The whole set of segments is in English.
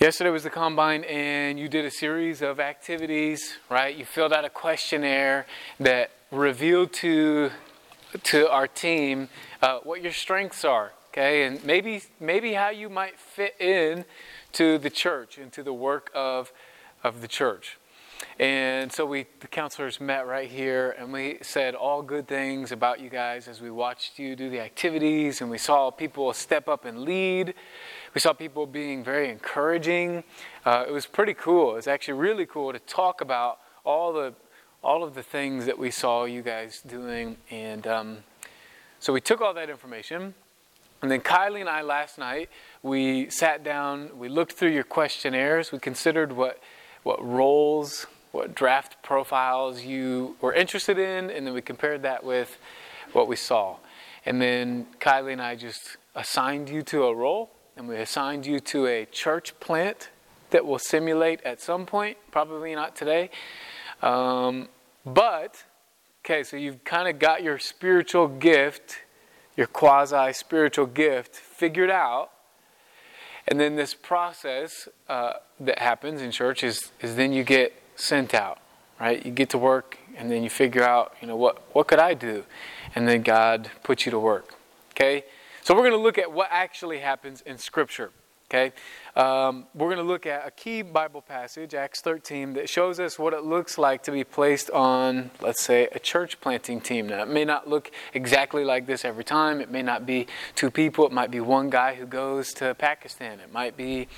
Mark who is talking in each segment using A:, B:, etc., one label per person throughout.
A: Yesterday was the combine, and you did a series of activities, right? You filled out a questionnaire that revealed to to our team uh, what your strengths are, okay, and maybe maybe how you might fit in to the church and to the work of of the church. And so we, the counselors met right here, and we said all good things about you guys as we watched you do the activities, and we saw people step up and lead. We saw people being very encouraging. Uh, it was pretty cool. It was actually really cool to talk about all the all of the things that we saw you guys doing, and um, so we took all that information. And then Kylie and I last night we sat down, we looked through your questionnaires, we considered what what roles what draft profiles you were interested in, and then we compared that with what we saw. And then Kylie and I just assigned you to a role, and we assigned you to a church plant that will simulate at some point, probably not today. Um, but, okay, so you've kind of got your spiritual gift, your quasi spiritual gift figured out. And then this process uh, that happens in church is, is then you get sent out, right? You get to work and then you figure out, you know, what, what could I do? And then God puts you to work, okay? So we're going to look at what actually happens in Scripture. Okay, um, we're going to look at a key Bible passage, Acts 13, that shows us what it looks like to be placed on, let's say, a church planting team. Now, it may not look exactly like this every time. It may not be two people. It might be one guy who goes to Pakistan. It might be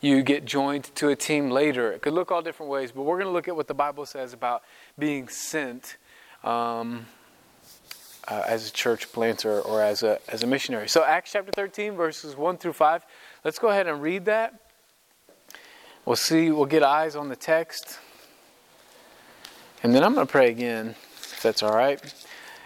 A: you get joined to a team later. It could look all different ways, but we're going to look at what the Bible says about being sent. Um, uh, as a church planter or as a, as a missionary. So, Acts chapter 13, verses 1 through 5. Let's go ahead and read that. We'll see, we'll get eyes on the text. And then I'm going to pray again, if that's all right.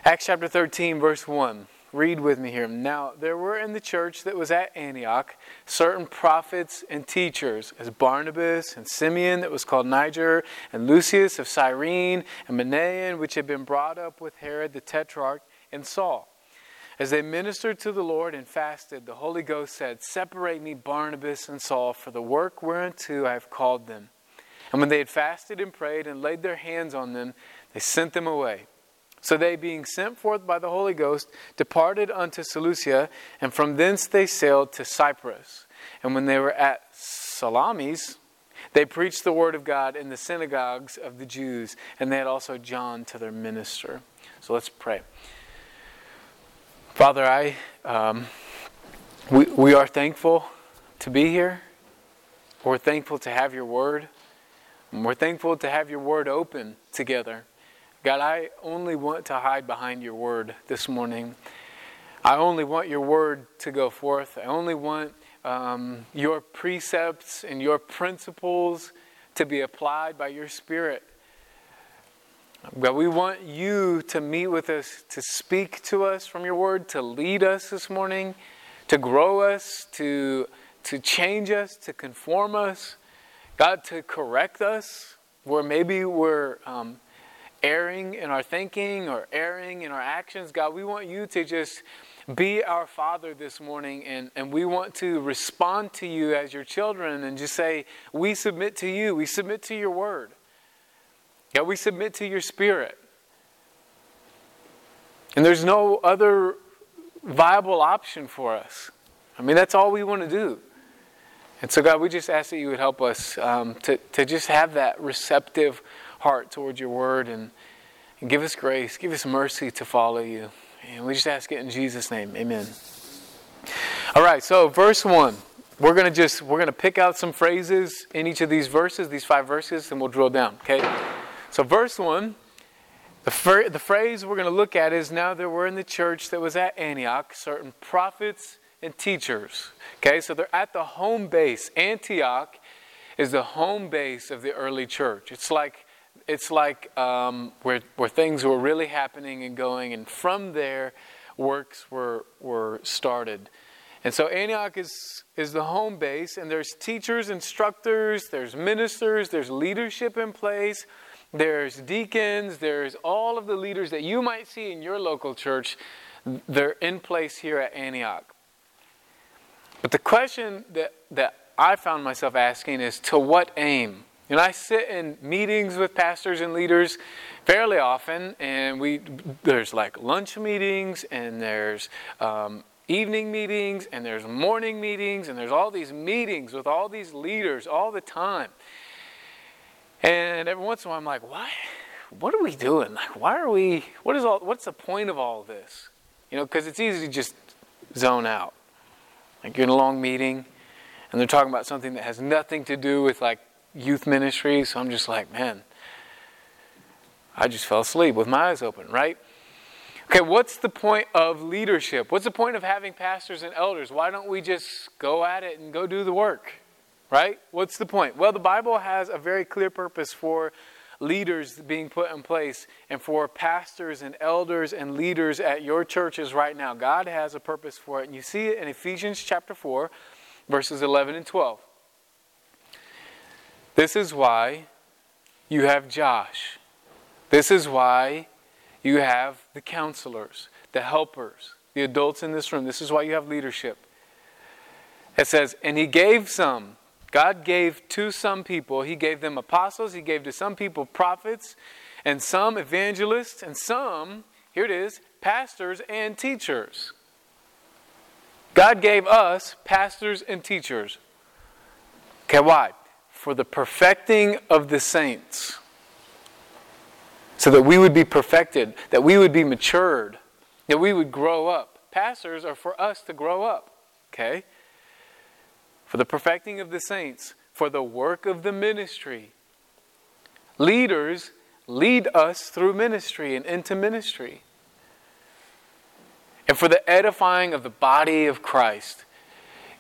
A: Acts chapter 13, verse 1. Read with me here. Now, there were in the church that was at Antioch certain prophets and teachers, as Barnabas and Simeon, that was called Niger, and Lucius of Cyrene, and Manaen, which had been brought up with Herod the Tetrarch, and Saul. As they ministered to the Lord and fasted, the Holy Ghost said, Separate me, Barnabas and Saul, for the work whereunto I have called them. And when they had fasted and prayed and laid their hands on them, they sent them away. So they, being sent forth by the Holy Ghost, departed unto Seleucia, and from thence they sailed to Cyprus. And when they were at Salamis, they preached the word of God in the synagogues of the Jews, and they had also John to their minister. So let's pray. Father, I, um, we, we are thankful to be here. We're thankful to have your word. And we're thankful to have your word open together. God, I only want to hide behind your word this morning. I only want your word to go forth. I only want um, your precepts and your principles to be applied by your spirit God, we want you to meet with us, to speak to us from your word, to lead us this morning, to grow us, to, to change us, to conform us. God, to correct us where maybe we're um, erring in our thinking or erring in our actions. God, we want you to just be our Father this morning, and, and we want to respond to you as your children and just say, We submit to you, we submit to your word. God, we submit to your spirit. And there's no other viable option for us. I mean, that's all we want to do. And so, God, we just ask that you would help us um, to, to just have that receptive heart towards your word and, and give us grace, give us mercy to follow you. And we just ask it in Jesus' name. Amen. All right, so verse 1. We're going to just we're going to pick out some phrases in each of these verses, these five verses, and we'll drill down, okay? So, verse 1, the, fr- the phrase we're going to look at is now there were in the church that was at Antioch certain prophets and teachers. Okay, so they're at the home base. Antioch is the home base of the early church. It's like it's like um, where, where things were really happening and going, and from there, works were, were started. And so Antioch is, is the home base, and there's teachers, instructors, there's ministers, there's leadership in place there's deacons, there's all of the leaders that you might see in your local church. They're in place here at Antioch. But the question that, that I found myself asking is to what aim? And I sit in meetings with pastors and leaders fairly often, and we there's like lunch meetings, and there's um, evening meetings, and there's morning meetings, and there's all these meetings with all these leaders all the time. And every once in a while, I'm like, why? What are we doing? Like, why are we? What is all? What's the point of all of this? You know, because it's easy to just zone out. Like you're in a long meeting, and they're talking about something that has nothing to do with like youth ministry. So I'm just like, man, I just fell asleep with my eyes open, right? Okay, what's the point of leadership? What's the point of having pastors and elders? Why don't we just go at it and go do the work? Right? What's the point? Well, the Bible has a very clear purpose for leaders being put in place and for pastors and elders and leaders at your churches right now. God has a purpose for it. And you see it in Ephesians chapter 4, verses 11 and 12. This is why you have Josh. This is why you have the counselors, the helpers, the adults in this room. This is why you have leadership. It says, and he gave some. God gave to some people, he gave them apostles, he gave to some people prophets, and some evangelists, and some, here it is, pastors and teachers. God gave us pastors and teachers. Okay, why? For the perfecting of the saints so that we would be perfected, that we would be matured, that we would grow up. Pastors are for us to grow up, okay? For the perfecting of the saints, for the work of the ministry. Leaders lead us through ministry and into ministry. And for the edifying of the body of Christ.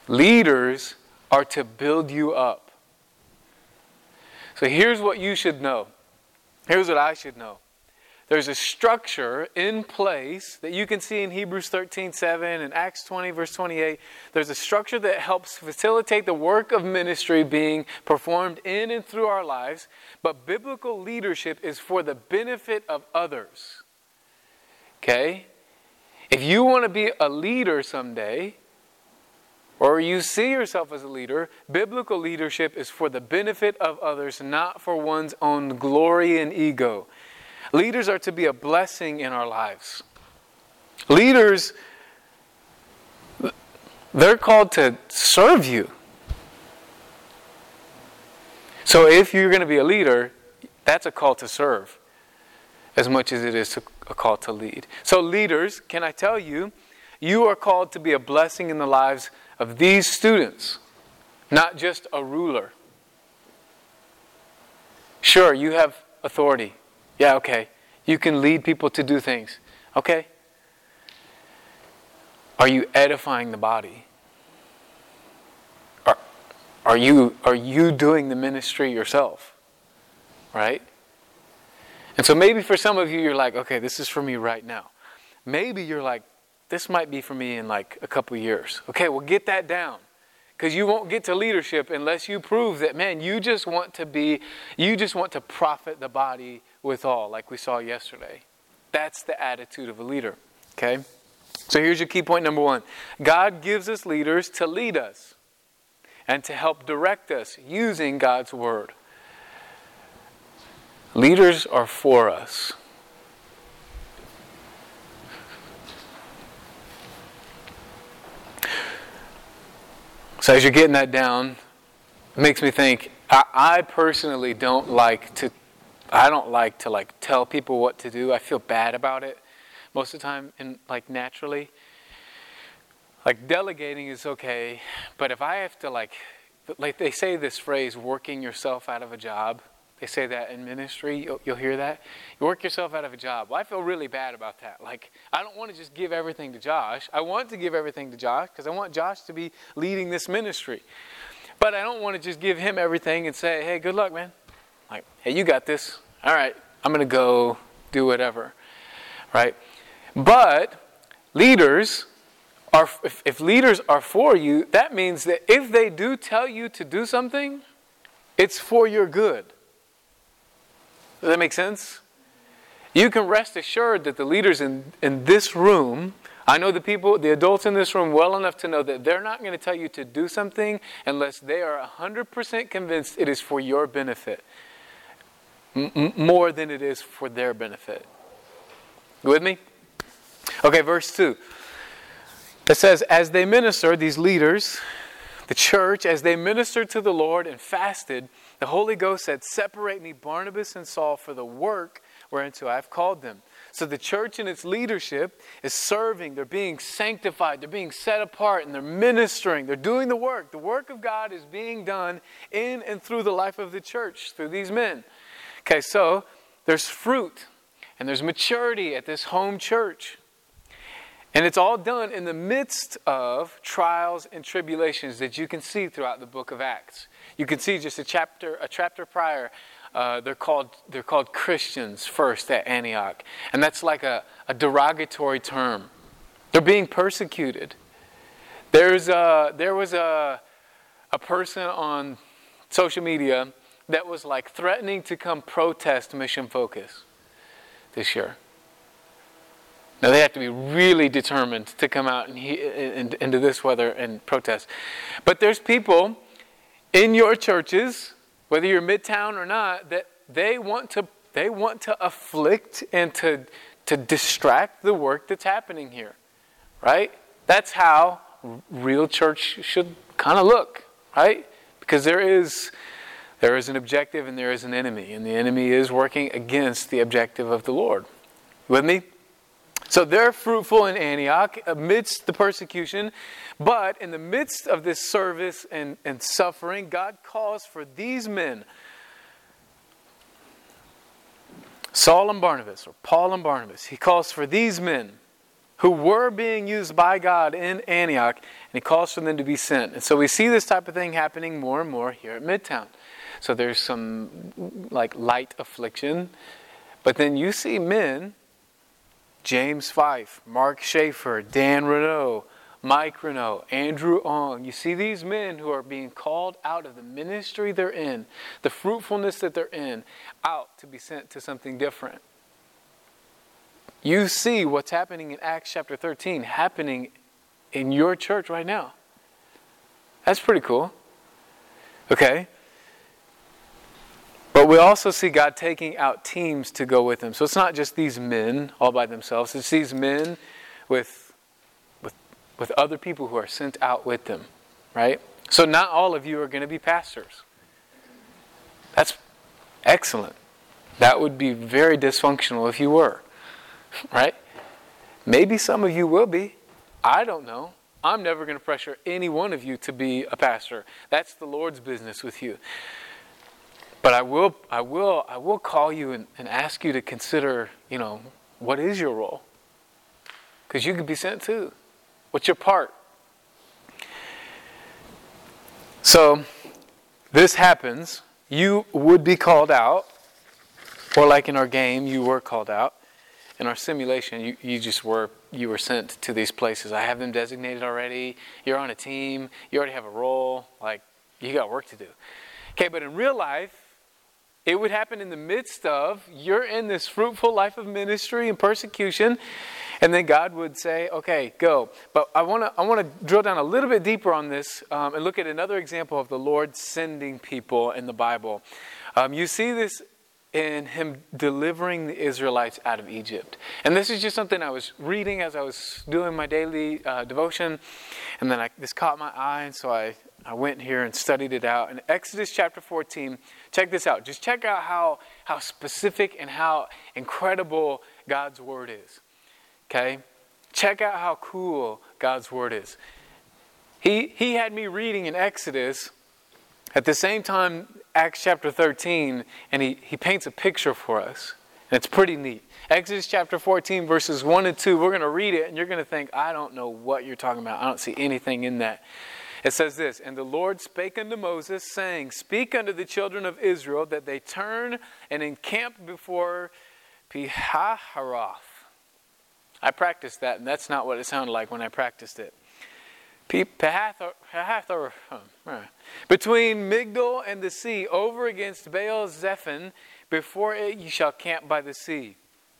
A: Leaders are to build you up. So here's what you should know Here's what I should know. There's a structure in place that you can see in Hebrews 13 7 and Acts 20, verse 28. There's a structure that helps facilitate the work of ministry being performed in and through our lives, but biblical leadership is for the benefit of others. Okay? If you want to be a leader someday, or you see yourself as a leader, biblical leadership is for the benefit of others, not for one's own glory and ego. Leaders are to be a blessing in our lives. Leaders, they're called to serve you. So if you're going to be a leader, that's a call to serve as much as it is a call to lead. So, leaders, can I tell you, you are called to be a blessing in the lives of these students, not just a ruler. Sure, you have authority. Yeah, okay. You can lead people to do things. Okay. Are you edifying the body? Are, are, you, are you doing the ministry yourself? Right? And so maybe for some of you, you're like, okay, this is for me right now. Maybe you're like, this might be for me in like a couple years. Okay, well, get that down. Because you won't get to leadership unless you prove that, man, you just want to be, you just want to profit the body with all, like we saw yesterday. That's the attitude of a leader. Okay? So here's your key point number one God gives us leaders to lead us and to help direct us using God's word. Leaders are for us. So as you're getting that down, it makes me think. I, I personally don't like to. I don't like to like tell people what to do. I feel bad about it most of the time, and like naturally. Like delegating is okay, but if I have to like, like they say this phrase, working yourself out of a job. They say that in ministry. You'll, you'll, hear that. You work yourself out of a job. Well, I feel really bad about that. Like, I don't want to just give everything to Josh. I want to give everything to Josh because I want Josh to be leading this ministry. But I don't want to just give him everything and say, hey, good luck, man. Like, hey, you got this. All right, I'm going to go do whatever. Right? But leaders are, if, if leaders are for you, that means that if they do tell you to do something, it's for your good. Does that make sense? You can rest assured that the leaders in, in this room I know the people, the adults in this room, well enough to know that they're not going to tell you to do something unless they are 100% convinced it is for your benefit, M- more than it is for their benefit. You with me? Okay, verse 2. It says, As they ministered, these leaders, the church, as they ministered to the Lord and fasted, the Holy Ghost said, Separate me, Barnabas and Saul, for the work whereunto I have called them. So the church and its leadership is serving, they're being sanctified, they're being set apart, and they're ministering, they're doing the work. The work of God is being done in and through the life of the church, through these men. Okay, so there's fruit and there's maturity at this home church. And it's all done in the midst of trials and tribulations that you can see throughout the book of Acts. You can see just a chapter, a chapter prior, uh, they're, called, they're called Christians first at Antioch. And that's like a, a derogatory term. They're being persecuted. There's a, there was a, a person on social media that was like threatening to come protest Mission Focus this year. Now they have to be really determined to come out and he, in, into this weather and protest. But there's people in your churches whether you're midtown or not, that they want to they want to afflict and to to distract the work that's happening here. Right? That's how real church should kind of look, right? Because there is there is an objective and there is an enemy, and the enemy is working against the objective of the Lord. With me? So they're fruitful in Antioch amidst the persecution, but in the midst of this service and, and suffering, God calls for these men, Saul and Barnabas, or Paul and Barnabas, he calls for these men who were being used by God in Antioch, and he calls for them to be sent. And so we see this type of thing happening more and more here at Midtown. So there's some like light affliction, but then you see men James Fife, Mark Schaefer, Dan Renault, Mike Renault, Andrew Ong. You see these men who are being called out of the ministry they're in, the fruitfulness that they're in, out to be sent to something different. You see what's happening in Acts chapter 13 happening in your church right now. That's pretty cool. Okay? But we also see God taking out teams to go with him. So it's not just these men all by themselves, it's these men with, with, with other people who are sent out with them, right? So not all of you are going to be pastors. That's excellent. That would be very dysfunctional if you were, right? Maybe some of you will be. I don't know. I'm never going to pressure any one of you to be a pastor. That's the Lord's business with you. But I will, I will, I will call you and, and ask you to consider, you know, what is your role? Because you could be sent too. What's your part? So, this happens. You would be called out, or like in our game, you were called out. In our simulation, you, you just were you were sent to these places. I have them designated already. You're on a team. You already have a role. Like you got work to do. Okay, but in real life, it would happen in the midst of you're in this fruitful life of ministry and persecution, and then God would say, "Okay, go." But I want to I want to drill down a little bit deeper on this um, and look at another example of the Lord sending people in the Bible. Um, you see this in Him delivering the Israelites out of Egypt, and this is just something I was reading as I was doing my daily uh, devotion, and then I, this caught my eye, and so I I went here and studied it out. In Exodus chapter 14, check this out. Just check out how, how specific and how incredible God's word is. Okay? Check out how cool God's word is. He, he had me reading in Exodus at the same time, Acts chapter 13, and he, he paints a picture for us. And it's pretty neat. Exodus chapter 14, verses 1 and 2, we're going to read it, and you're going to think, I don't know what you're talking about. I don't see anything in that. It says this And the Lord spake unto Moses, saying, Speak unto the children of Israel that they turn and encamp before Pihahiroth. I practiced that, and that's not what it sounded like when I practiced it. Between Migdol and the sea, over against Baal Zephon, before it you shall camp by the sea.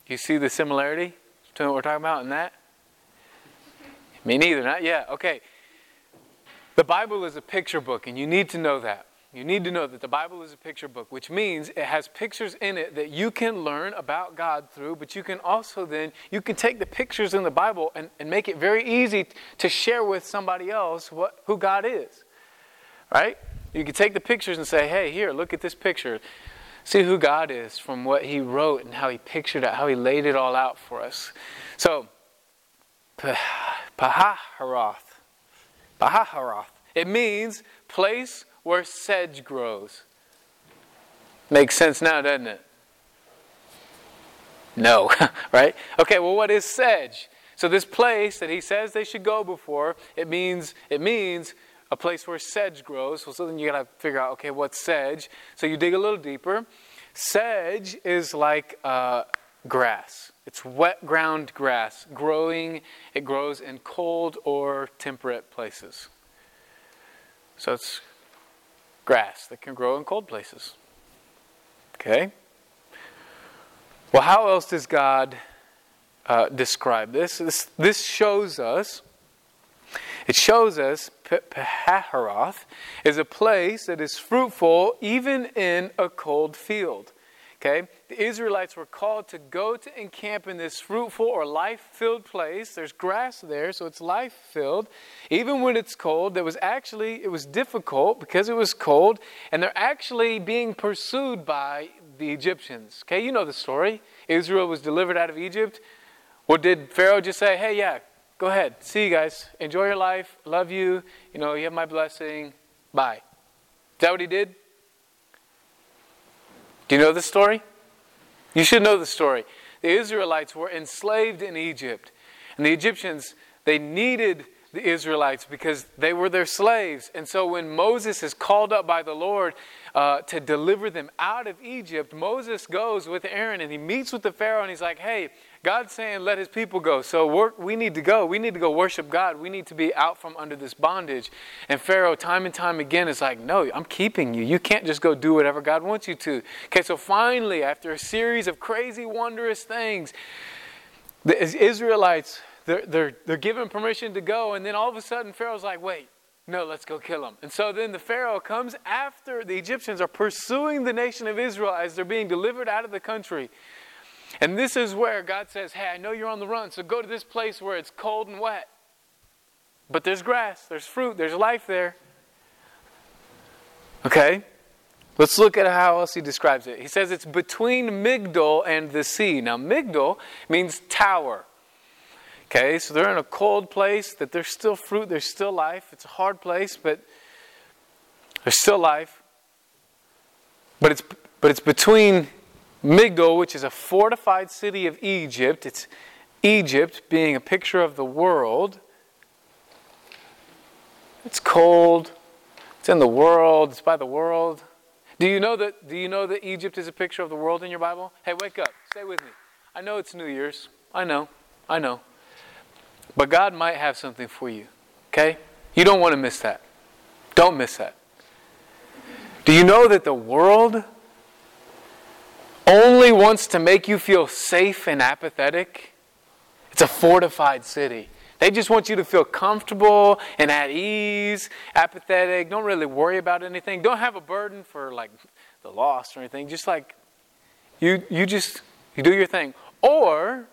A: You see the similarity between what we're talking about and that? Me neither, not yet. Okay. The Bible is a picture book, and you need to know that. You need to know that the Bible is a picture book, which means it has pictures in it that you can learn about God through, but you can also then, you can take the pictures in the Bible and, and make it very easy to share with somebody else what, who God is. Right? You can take the pictures and say, hey, here, look at this picture. See who God is from what He wrote and how He pictured it, how He laid it all out for us. So, Pahaharoth. Pahaharoth. It means place where sedge grows. Makes sense now, doesn't it? No, right? Okay, well what is sedge? So this place that he says they should go before, it means it means a place where sedge grows. Well, So then you got to figure out, okay, what's sedge? So you dig a little deeper. Sedge is like uh, grass. It's wet ground grass growing. It grows in cold or temperate places. So it's grass that can grow in cold places. Okay? Well, how else does God uh, describe this? this? This shows us, it shows us Paharoth is a place that is fruitful even in a cold field. Okay? The Israelites were called to go to encamp in this fruitful or life filled place. There's grass there, so it's life filled. Even when it's cold, there was actually, it was difficult because it was cold, and they're actually being pursued by the Egyptians. Okay, you know the story. Israel was delivered out of Egypt. What did Pharaoh just say? Hey, yeah, go ahead. See you guys. Enjoy your life. Love you. You know, you have my blessing. Bye. Is that what he did? Do you know the story? You should know the story. The Israelites were enslaved in Egypt, and the Egyptians, they needed the Israelites because they were their slaves. And so when Moses is called up by the Lord uh, to deliver them out of Egypt, Moses goes with Aaron and he meets with the Pharaoh and he's like, hey, God's saying, let his people go. So we need to go. We need to go worship God. We need to be out from under this bondage. And Pharaoh, time and time again, is like, no, I'm keeping you. You can't just go do whatever God wants you to. Okay, so finally, after a series of crazy, wondrous things, the Israelites, they're, they're, they're given permission to go. And then all of a sudden, Pharaoh's like, wait, no, let's go kill them. And so then the Pharaoh comes after the Egyptians are pursuing the nation of Israel as they're being delivered out of the country. And this is where God says, Hey, I know you're on the run, so go to this place where it's cold and wet. But there's grass, there's fruit, there's life there. Okay? Let's look at how else he describes it. He says it's between Migdol and the sea. Now, Migdol means tower. Okay, so they're in a cold place, that there's still fruit, there's still life. It's a hard place, but there's still life. But it's, but it's between Migdol, which is a fortified city of Egypt, it's Egypt being a picture of the world. It's cold. It's in the world. It's by the world. Do you know that do you know that Egypt is a picture of the world in your Bible? Hey, wake up. Stay with me. I know it's New Year's. I know. I know. But God might have something for you. Okay? You don't want to miss that. Don't miss that. Do you know that the world only wants to make you feel safe and apathetic, it's a fortified city. They just want you to feel comfortable and at ease, apathetic, don't really worry about anything. Don't have a burden for like the loss or anything. Just like you you just you do your thing. Or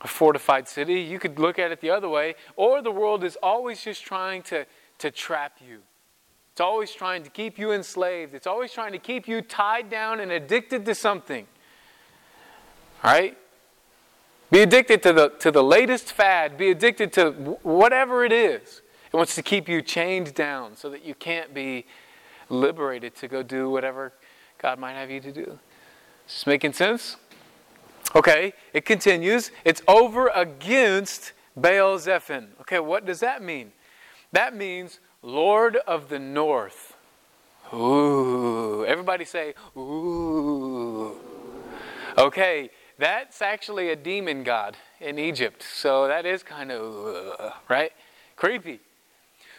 A: a fortified city, you could look at it the other way, or the world is always just trying to to trap you it's always trying to keep you enslaved. It's always trying to keep you tied down and addicted to something. All right? Be addicted to the, to the latest fad. Be addicted to whatever it is. It wants to keep you chained down so that you can't be liberated to go do whatever God might have you to do. Is this making sense? Okay, it continues. It's over against Baal Zephon. Okay, what does that mean? That means Lord of the North. Ooh. Everybody say, ooh. Okay, that's actually a demon god in Egypt. So that is kind of, uh, right? Creepy.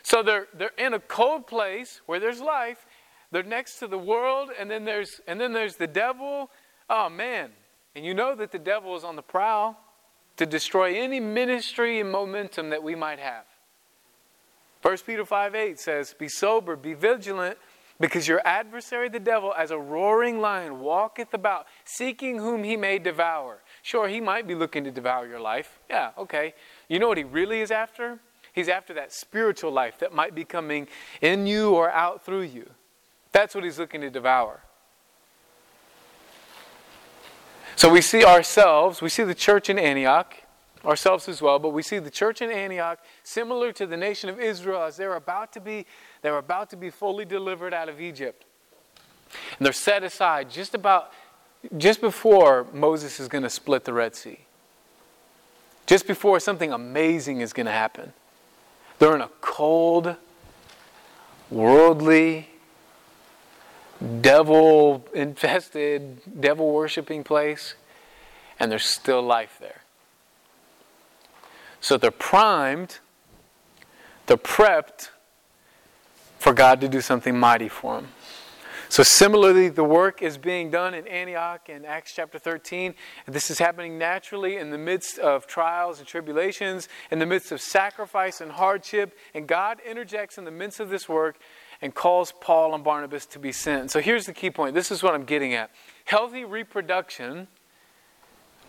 A: So they're, they're in a cold place where there's life. They're next to the world, and then there's, and then there's the devil. Oh, man. And you know that the devil is on the prowl. to destroy any ministry and momentum that we might have. 1 Peter 5 8 says, Be sober, be vigilant, because your adversary, the devil, as a roaring lion, walketh about, seeking whom he may devour. Sure, he might be looking to devour your life. Yeah, okay. You know what he really is after? He's after that spiritual life that might be coming in you or out through you. That's what he's looking to devour. So we see ourselves, we see the church in Antioch, ourselves as well, but we see the church in Antioch similar to the nation of Israel as they're about to be they're about to be fully delivered out of Egypt. And they're set aside just about just before Moses is going to split the Red Sea. Just before something amazing is going to happen. They're in a cold, worldly, devil infested, devil worshiping place, and there's still life there. So they're primed, they're prepped for God to do something mighty for them. So, similarly, the work is being done in Antioch in Acts chapter 13. And this is happening naturally in the midst of trials and tribulations, in the midst of sacrifice and hardship. And God interjects in the midst of this work and calls Paul and Barnabas to be sent. So here's the key point. This is what I'm getting at. Healthy reproduction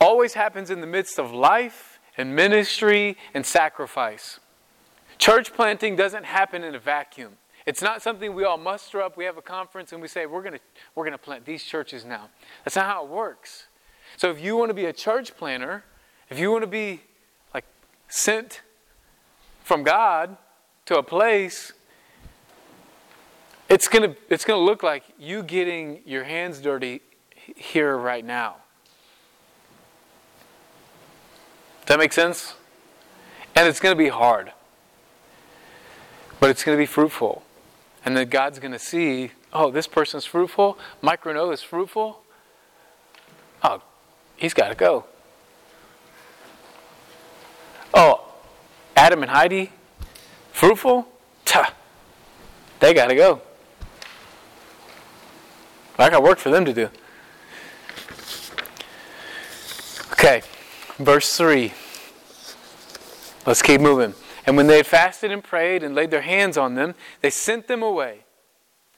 A: always happens in the midst of life and ministry and sacrifice. Church planting doesn't happen in a vacuum. It's not something we all muster up. We have a conference and we say, we're going we're going to plant these churches now. That's not how it works. So if you want to be a church planter, if you want to be like sent from God to a place it's going to it's going to look like you getting your hands dirty here right now. Does that make sense? And it's going to be hard. But it's going to be fruitful. And then God's going to see, oh, this person's fruitful. Mike Renault is fruitful. Oh, he's got to go. Oh, Adam and Heidi, fruitful? Tuh, they got to go. I got work for them to do. Okay, verse 3. Let's keep moving. And when they had fasted and prayed and laid their hands on them, they sent them away.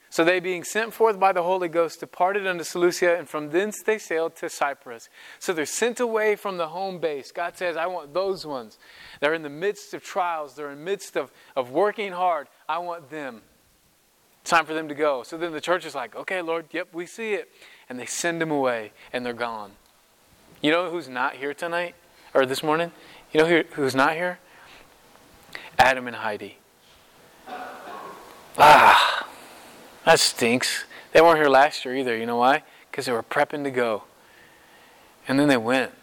A: So they, being sent forth by the Holy Ghost, departed unto Seleucia, and from thence they sailed to Cyprus. So they're sent away from the home base. God says, I want those ones. They're in the midst of trials, they're in the midst of, of working hard. I want them. It's time for them to go. So then the church is like, okay, Lord, yep, we see it. And they send them away and they're gone. You know who's not here tonight or this morning? You know who, who's not here? Adam and Heidi. Ah, that stinks. They weren't here last year either. You know why? Because they were prepping to go. And then they went.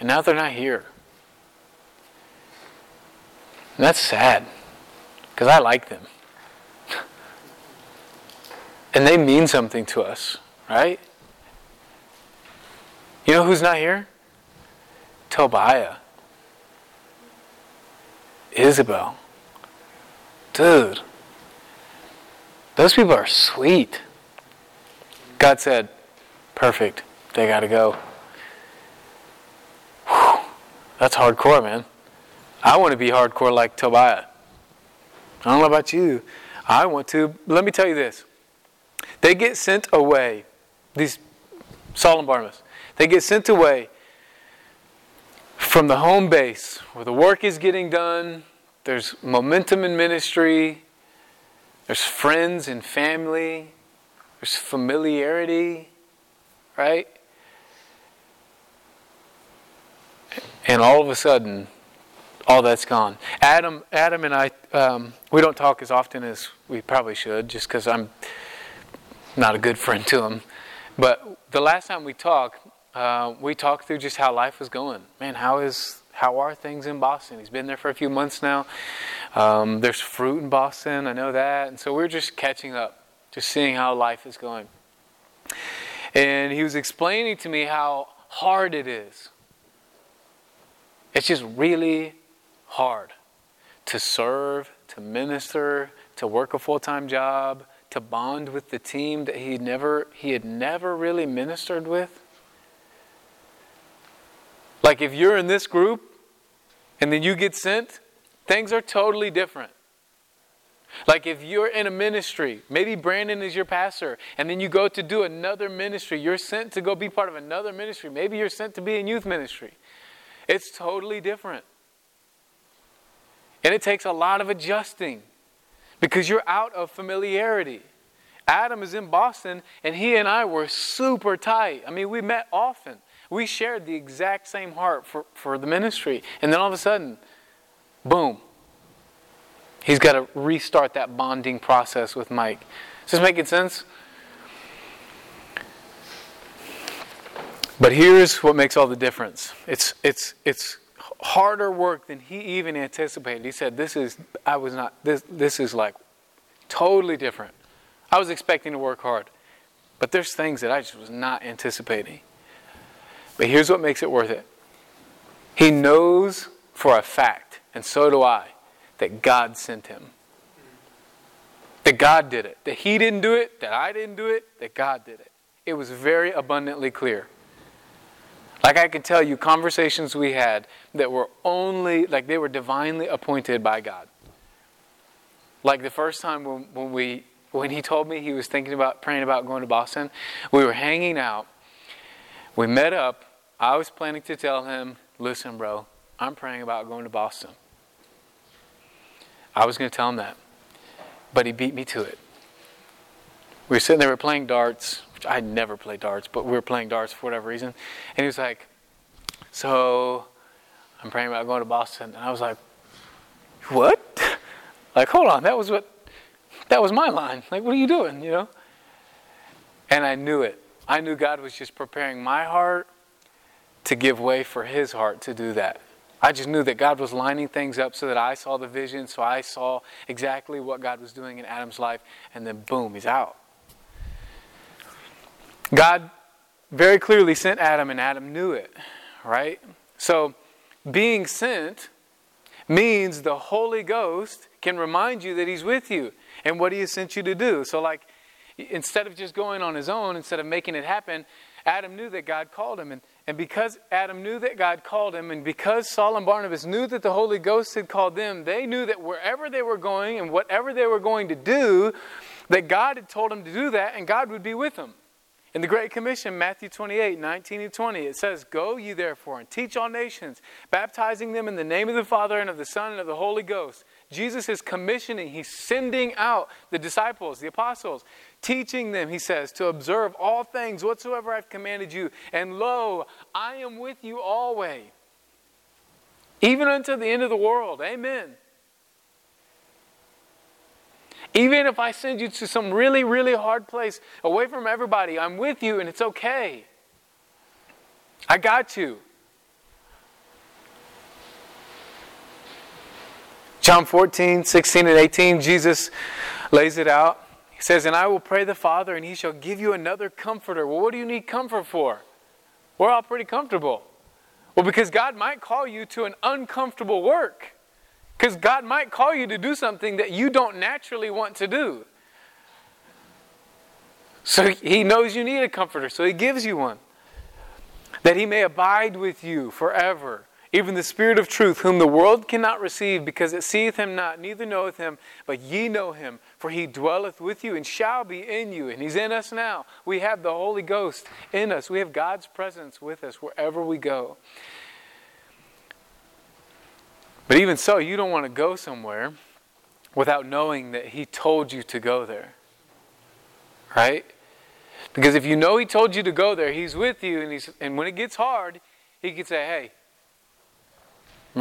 A: And now they're not here. And that's sad. Because I like them. And they mean something to us, right? You know who's not here? Tobiah. Isabel. Dude. Those people are sweet. God said, perfect. They got to go. Whew. That's hardcore, man. I want to be hardcore like Tobiah. I don't know about you. I want to. Let me tell you this. They get sent away, these Saul and Barnabas. They get sent away from the home base where the work is getting done, there's momentum in ministry, there's friends and family, there's familiarity, right? And all of a sudden, all that's gone. Adam, Adam and I, um, we don't talk as often as we probably should, just because I'm not a good friend to him. But the last time we talked, uh, we talked through just how life was going. Man, how is how are things in Boston? He's been there for a few months now. Um, there's fruit in Boston, I know that, and so we're just catching up, just seeing how life is going. And he was explaining to me how hard it is. It's just really hard to serve, to minister, to work a full time job, to bond with the team that he never he had never really ministered with? Like if you're in this group and then you get sent, things are totally different. Like if you're in a ministry, maybe Brandon is your pastor, and then you go to do another ministry, you're sent to go be part of another ministry. Maybe you're sent to be in youth ministry. It's totally different. And it takes a lot of adjusting because you're out of familiarity. Adam is in Boston, and he and I were super tight. I mean, we met often. We shared the exact same heart for, for the ministry. And then all of a sudden, boom, he's got to restart that bonding process with Mike. Is this making sense? But here's what makes all the difference. It's it's it's harder work than he even anticipated. He said, "This is I was not this this is like totally different. I was expecting to work hard, but there's things that I just was not anticipating." But here's what makes it worth it. He knows for a fact, and so do I, that God sent him. That God did it. That he didn't do it, that I didn't do it, that God did it. It was very abundantly clear. Like I can tell you conversations we had that were only, like they were divinely appointed by God. Like the first time when, when we, when he told me he was thinking about praying about going to Boston, we were hanging out. We met up. I was planning to tell him, listen, bro, I'm praying about going to Boston. I was going to tell him that. But he beat me to it. We were sitting there, we were playing darts. Which I never played darts, but we were playing darts for whatever reason. And he was like, So I'm praying about going to Boston. And I was like, What? like, hold on, that was what that was my line. Like, what are you doing? You know? And I knew it. I knew God was just preparing my heart to give way for his heart to do that. I just knew that God was lining things up so that I saw the vision, so I saw exactly what God was doing in Adam's life, and then boom, he's out. God very clearly sent Adam, and Adam knew it, right? So, being sent means the Holy Ghost can remind you that He's with you and what He has sent you to do. So, like, instead of just going on his own, instead of making it happen, Adam knew that God called him. And, and because Adam knew that God called him, and because Saul and Barnabas knew that the Holy Ghost had called them, they knew that wherever they were going and whatever they were going to do, that God had told them to do that, and God would be with them. In the Great Commission, Matthew 28, 19 and 20, it says, Go ye therefore and teach all nations, baptizing them in the name of the Father and of the Son and of the Holy Ghost. Jesus is commissioning, he's sending out the disciples, the apostles, teaching them, he says, to observe all things whatsoever I've commanded you. And lo, I am with you always, even unto the end of the world. Amen. Even if I send you to some really, really hard place away from everybody, I'm with you and it's okay. I got you. John 14, 16, and 18, Jesus lays it out. He says, And I will pray the Father, and he shall give you another comforter. Well, what do you need comfort for? We're all pretty comfortable. Well, because God might call you to an uncomfortable work. Because God might call you to do something that you don't naturally want to do. So He knows you need a comforter, so He gives you one. That He may abide with you forever. Even the Spirit of truth, whom the world cannot receive, because it seeth him not, neither knoweth him, but ye know him, for he dwelleth with you and shall be in you. And he's in us now. We have the Holy Ghost in us. We have God's presence with us wherever we go. But even so, you don't want to go somewhere without knowing that He told you to go there. Right? Because if you know He told you to go there, He's with you, and, he's, and when it gets hard, He can say, Hey,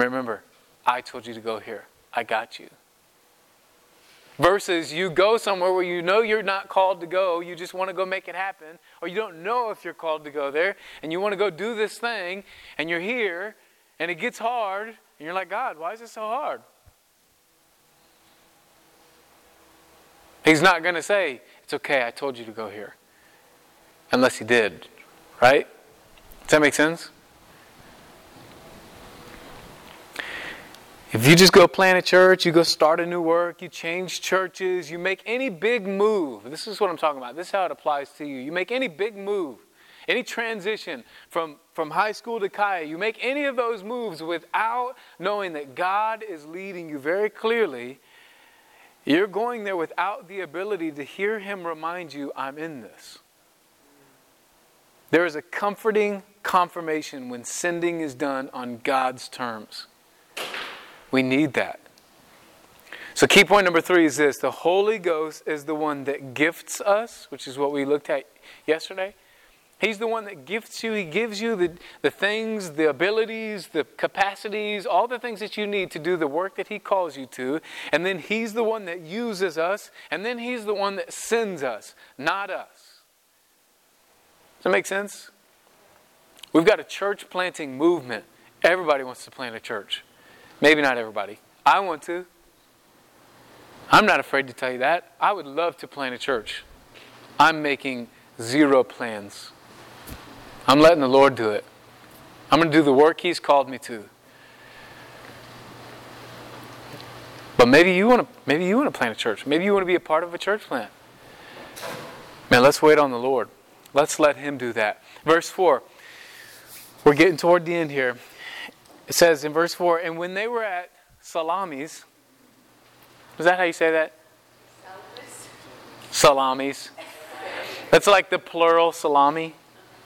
A: remember, I told you to go here. I got you. Versus you go somewhere where you know you're not called to go, you just want to go make it happen, or you don't know if you're called to go there, and you want to go do this thing, and you're here, and it gets hard, and you're like, God, why is it so hard? He's not going to say, It's okay, I told you to go here. Unless he did, right? Does that make sense? If you just go plant a church, you go start a new work, you change churches, you make any big move, this is what I'm talking about. This is how it applies to you. You make any big move any transition from, from high school to Kaya, you make any of those moves without knowing that God is leading you very clearly, you're going there without the ability to hear Him remind you, I'm in this. There is a comforting confirmation when sending is done on God's terms. We need that. So, key point number three is this the Holy Ghost is the one that gifts us, which is what we looked at yesterday. He's the one that gifts you. He gives you the, the things, the abilities, the capacities, all the things that you need to do the work that He calls you to. And then He's the one that uses us. And then He's the one that sends us, not us. Does that make sense? We've got a church planting movement. Everybody wants to plant a church. Maybe not everybody. I want to. I'm not afraid to tell you that. I would love to plant a church. I'm making zero plans. I'm letting the Lord do it. I'm going to do the work He's called me to. But maybe you want to maybe you want to plant a church. Maybe you want to be a part of a church plant. Man, let's wait on the Lord. Let's let Him do that. Verse 4. We're getting toward the end here. It says in verse 4 And when they were at Salamis, is that how you say that? Salamis. That's like the plural salami.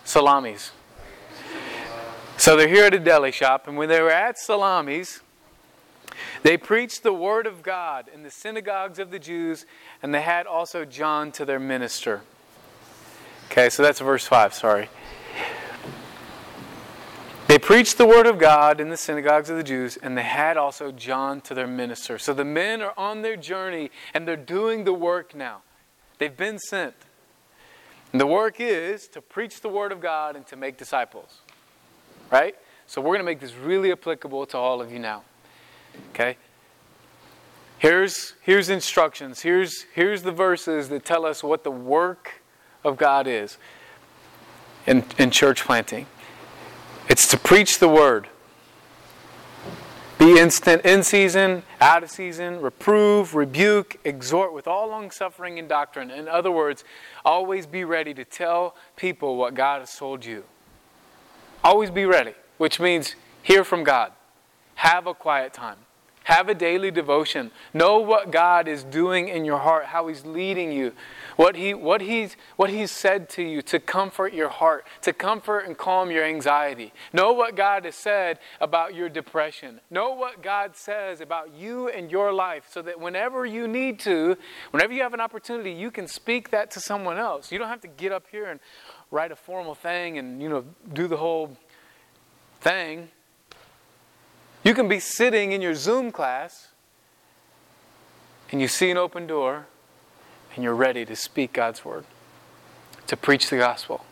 A: Salamis. So they're here at a deli shop, and when they were at Salamis, they preached the word of God in the synagogues of the Jews, and they had also John to their minister. Okay, so that's verse 5, sorry. They preached the word of God in the synagogues of the Jews, and they had also John to their minister. So the men are on their journey and they're doing the work now. They've been sent. And the work is to preach the word of God and to make disciples. Right? So we're going to make this really applicable to all of you now. Okay? Here's, here's instructions. Here's, here's the verses that tell us what the work of God is in, in church planting. It's to preach the word. Be instant in season, out of season, reprove, rebuke, exhort with all long suffering and doctrine. In other words, always be ready to tell people what God has told you. Always be ready, which means hear from God. Have a quiet time. Have a daily devotion. Know what God is doing in your heart, how He's leading you, what, he, what, he's, what He's said to you to comfort your heart, to comfort and calm your anxiety. Know what God has said about your depression. Know what God says about you and your life so that whenever you need to, whenever you have an opportunity, you can speak that to someone else. You don't have to get up here and write a formal thing and, you know, do the whole thing. You can be sitting in your Zoom class and you see an open door and you're ready to speak God's word, to preach the gospel.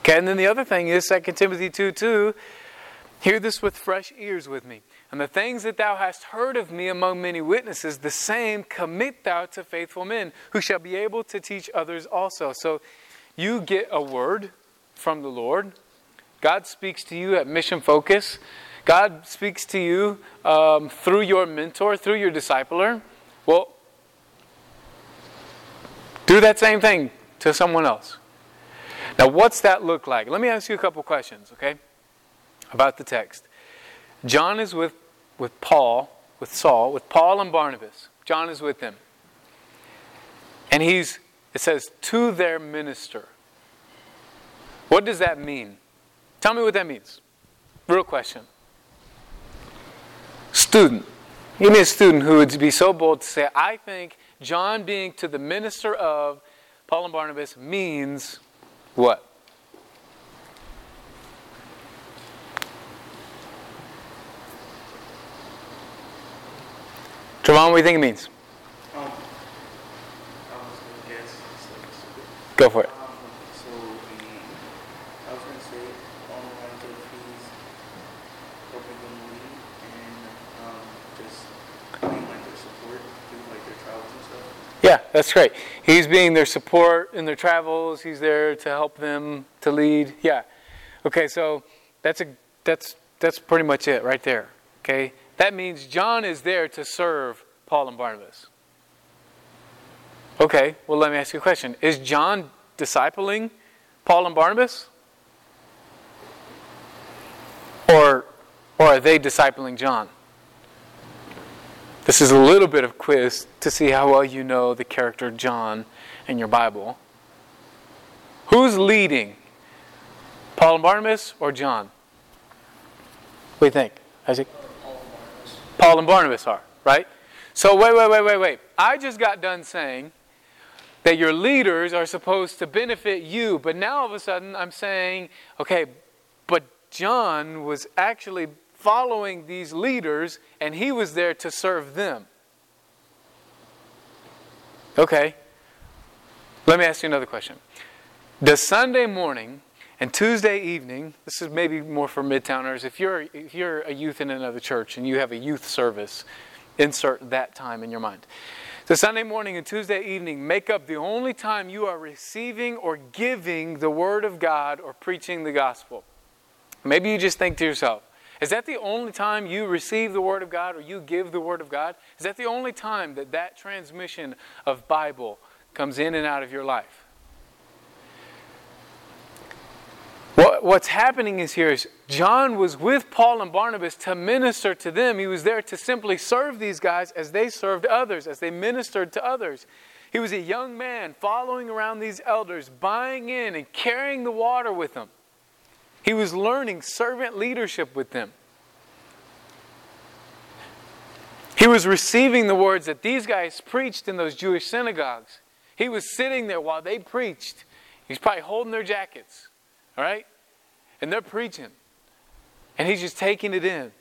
A: Okay, and then the other thing is 2 Timothy 2 2. Hear this with fresh ears with me. And the things that thou hast heard of me among many witnesses, the same commit thou to faithful men, who shall be able to teach others also. So you get a word from the Lord. God speaks to you at Mission Focus God speaks to you um, through your mentor, through your discipler. Well, do that same thing to someone else. Now, what's that look like? Let me ask you a couple questions, okay, about the text. John is with, with Paul, with Saul, with Paul and Barnabas. John is with them. And he's, it says, to their minister. What does that mean? Tell me what that means. Real question student. Give me a student who would be so bold to say, I think John being to the minister of Paul and Barnabas means what? Trevon, what do you think it means? Um, Go for it. Yeah, that's great. He's being their support in their travels. He's there to help them to lead. Yeah. Okay, so that's a that's that's pretty much it right there. Okay? That means John is there to serve Paul and Barnabas. Okay, well let me ask you a question. Is John discipling Paul and Barnabas? Or, or are they discipling John? This is a little bit of quiz to see how well you know the character John in your Bible. Who's leading? Paul and Barnabas or John? What do you think, Isaac? Paul and Barnabas are, right? So wait, wait, wait, wait, wait. I just got done saying that your leaders are supposed to benefit you, but now all of a sudden I'm saying, okay, but John was actually following these leaders and he was there to serve them. Okay. Let me ask you another question. Does Sunday morning and Tuesday evening, this is maybe more for midtowners, if you're if you're a youth in another church and you have a youth service, insert that time in your mind. So Sunday morning and Tuesday evening make up the only time you are receiving or giving the word of God or preaching the gospel. Maybe you just think to yourself, is that the only time you receive the Word of God or you give the Word of God? Is that the only time that that transmission of Bible comes in and out of your life? What, what's happening is here is John was with Paul and Barnabas to minister to them. He was there to simply serve these guys as they served others, as they ministered to others. He was a young man following around these elders, buying in and carrying the water with them. He was learning servant leadership with them. He was receiving the words that these guys preached in those Jewish synagogues. He was sitting there while they preached. He's probably holding their jackets, all right? And they're preaching. And he's just taking it in.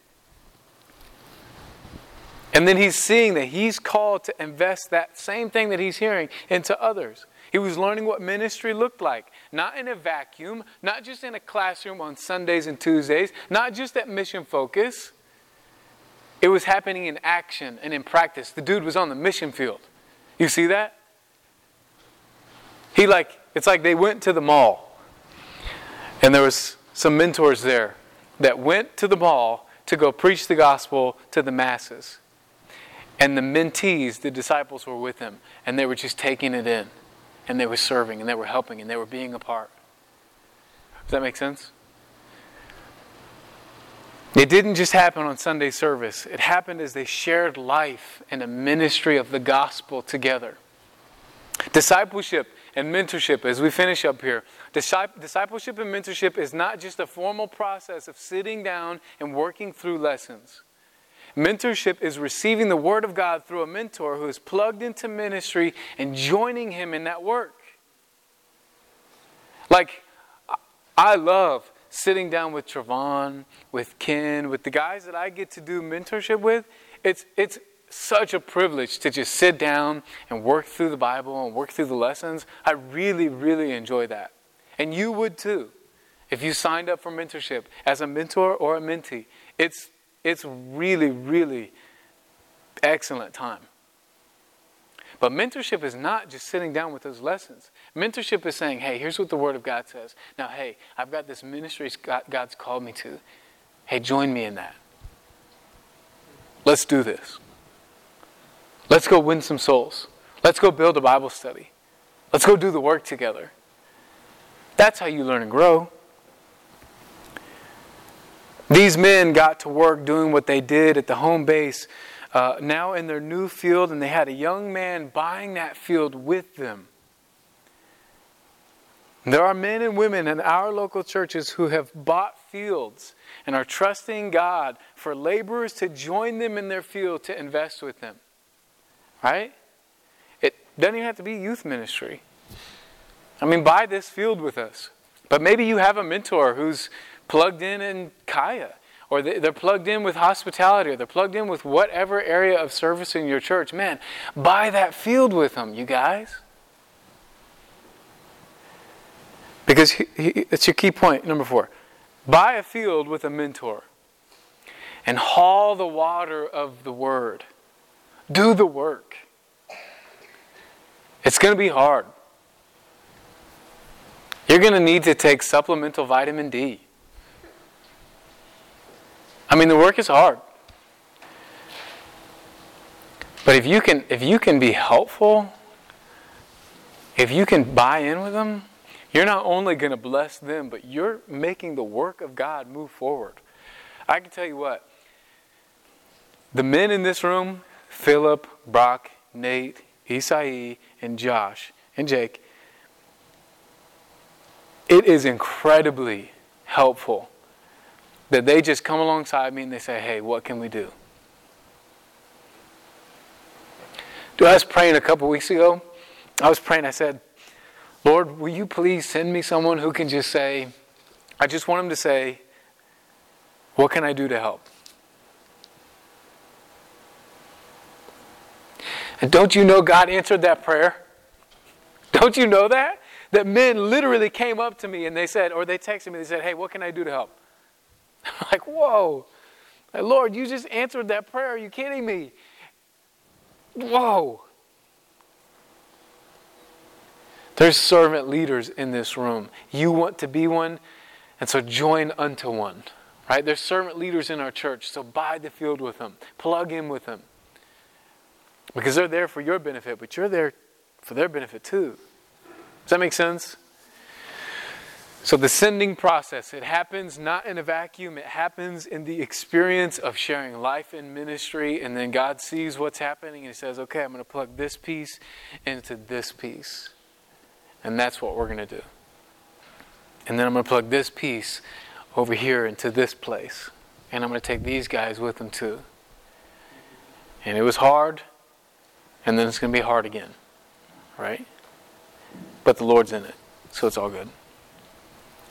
A: And then he's seeing that he's called to invest that same thing that he's hearing into others. He was learning what ministry looked like, not in a vacuum, not just in a classroom on Sundays and Tuesdays, not just at mission focus. It was happening in action and in practice. The dude was on the mission field. You see that? He like it's like they went to the mall. And there was some mentors there that went to the mall to go preach the gospel to the masses. And the mentees, the disciples were with him, and they were just taking it in and they were serving and they were helping and they were being a part. Does that make sense? It didn't just happen on Sunday service, it happened as they shared life and a ministry of the gospel together. Discipleship and mentorship, as we finish up here, discipleship and mentorship is not just a formal process of sitting down and working through lessons. Mentorship is receiving the Word of God through a mentor who is plugged into ministry and joining him in that work. Like, I love sitting down with Trevon, with Ken, with the guys that I get to do mentorship with. It's, it's such a privilege to just sit down and work through the Bible and work through the lessons. I really, really enjoy that. And you would too if you signed up for mentorship as a mentor or a mentee. It's it's really, really excellent time. But mentorship is not just sitting down with those lessons. Mentorship is saying, hey, here's what the Word of God says. Now, hey, I've got this ministry God's called me to. Hey, join me in that. Let's do this. Let's go win some souls. Let's go build a Bible study. Let's go do the work together. That's how you learn and grow. These men got to work doing what they did at the home base, uh, now in their new field, and they had a young man buying that field with them. There are men and women in our local churches who have bought fields and are trusting God for laborers to join them in their field to invest with them. Right? It doesn't even have to be youth ministry. I mean, buy this field with us. But maybe you have a mentor who's plugged in in Kaya, or they're plugged in with hospitality, or they're plugged in with whatever area of service in your church. Man, buy that field with them, you guys. Because he, it's your key point, number four. Buy a field with a mentor and haul the water of the word. Do the work. It's going to be hard. You're going to need to take supplemental vitamin D. I mean, the work is hard. But if you can, if you can be helpful, if you can buy in with them, You're not only going to bless them, but you're making the work of God move forward. I can tell you what, the men in this room, Philip, Brock, Nate, Isai, and Josh, and Jake, it is incredibly helpful that they just come alongside me and they say, hey, what can we do? Do I was praying a couple weeks ago. I was praying, I said, Lord, will you please send me someone who can just say, I just want them to say, What can I do to help? And don't you know God answered that prayer? Don't you know that? That men literally came up to me and they said, or they texted me, they said, Hey, what can I do to help? Like, Whoa. Like, Lord, you just answered that prayer. Are you kidding me? Whoa. There's servant leaders in this room. You want to be one, and so join unto one. Right? There's servant leaders in our church, so buy the field with them. Plug in with them. Because they're there for your benefit, but you're there for their benefit too. Does that make sense? So the sending process, it happens not in a vacuum, it happens in the experience of sharing life in ministry, and then God sees what's happening and He says, okay, I'm going to plug this piece into this piece. And that's what we're going to do. And then I'm going to plug this piece over here into this place. And I'm going to take these guys with them too. And it was hard, and then it's going to be hard again. Right? But the Lord's in it, so it's all good.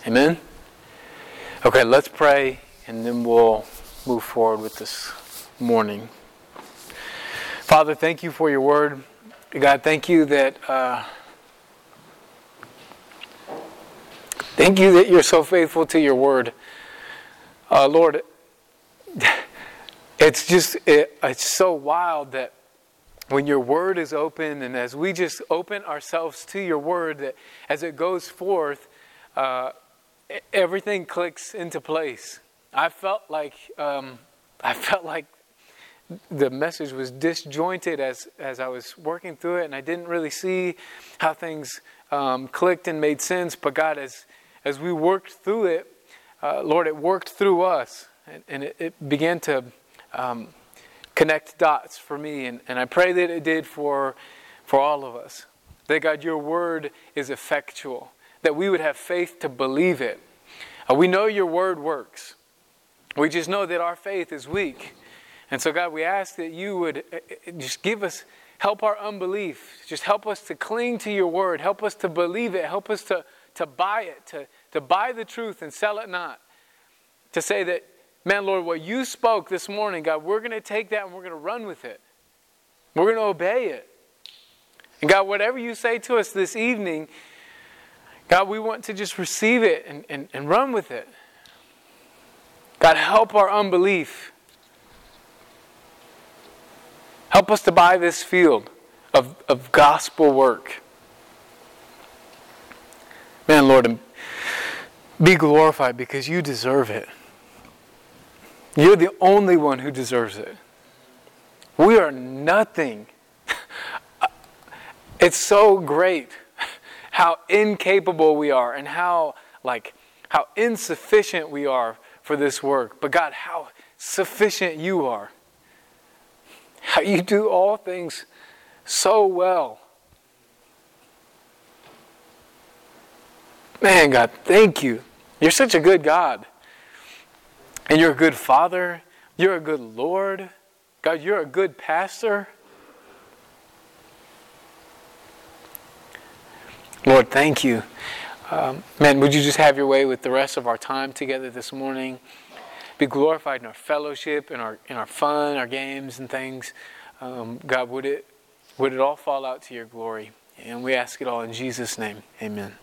A: Amen? Okay, let's pray, and then we'll move forward with this morning. Father, thank you for your word. God, thank you that. Uh, Thank you that you're so faithful to your word. Uh, Lord, it's just, it, it's so wild that when your word is open and as we just open ourselves to your word, that as it goes forth, uh, everything clicks into place. I felt like, um, I felt like the message was disjointed as, as I was working through it, and I didn't really see how things um, clicked and made sense. But God, as as we worked through it, uh, Lord, it worked through us and, and it, it, began to um, connect dots for me. And, and I pray that it did for, for all of us. That God, your word is effectual, that we would have faith to believe it. Uh, we know your word works. We just know that our faith is weak. And so, God, we ask that you would uh, uh, just give us, help our unbelief. Just help us to cling to your word. Help us to believe it. Help us to, to buy it, to, to buy the truth and sell it not. To say that, man, Lord, what you spoke this morning, God, we're going to take that and we're going to run with it. We're going to obey it. And God, whatever you say to us this evening, God, we want to just receive it and, and, and run with it. God, help our unbelief. Help us to buy this field of, of gospel work. Man, Lord, be glorified because you deserve it. You're the only one who deserves it. We are nothing. It's so great how incapable we are and how like how insufficient we are for this work. But God, how sufficient you are. How you do all things so well. Man, God, thank you. You're such a good God. And you're a good father. You're a good Lord. God, you're a good pastor. Lord, thank you. Um, man, would you just have your way with the rest of our time together this morning? Be glorified in our fellowship, in our in our fun, our games and things. Um, God, would it would it all fall out to your glory? And we ask it all in Jesus' name. Amen.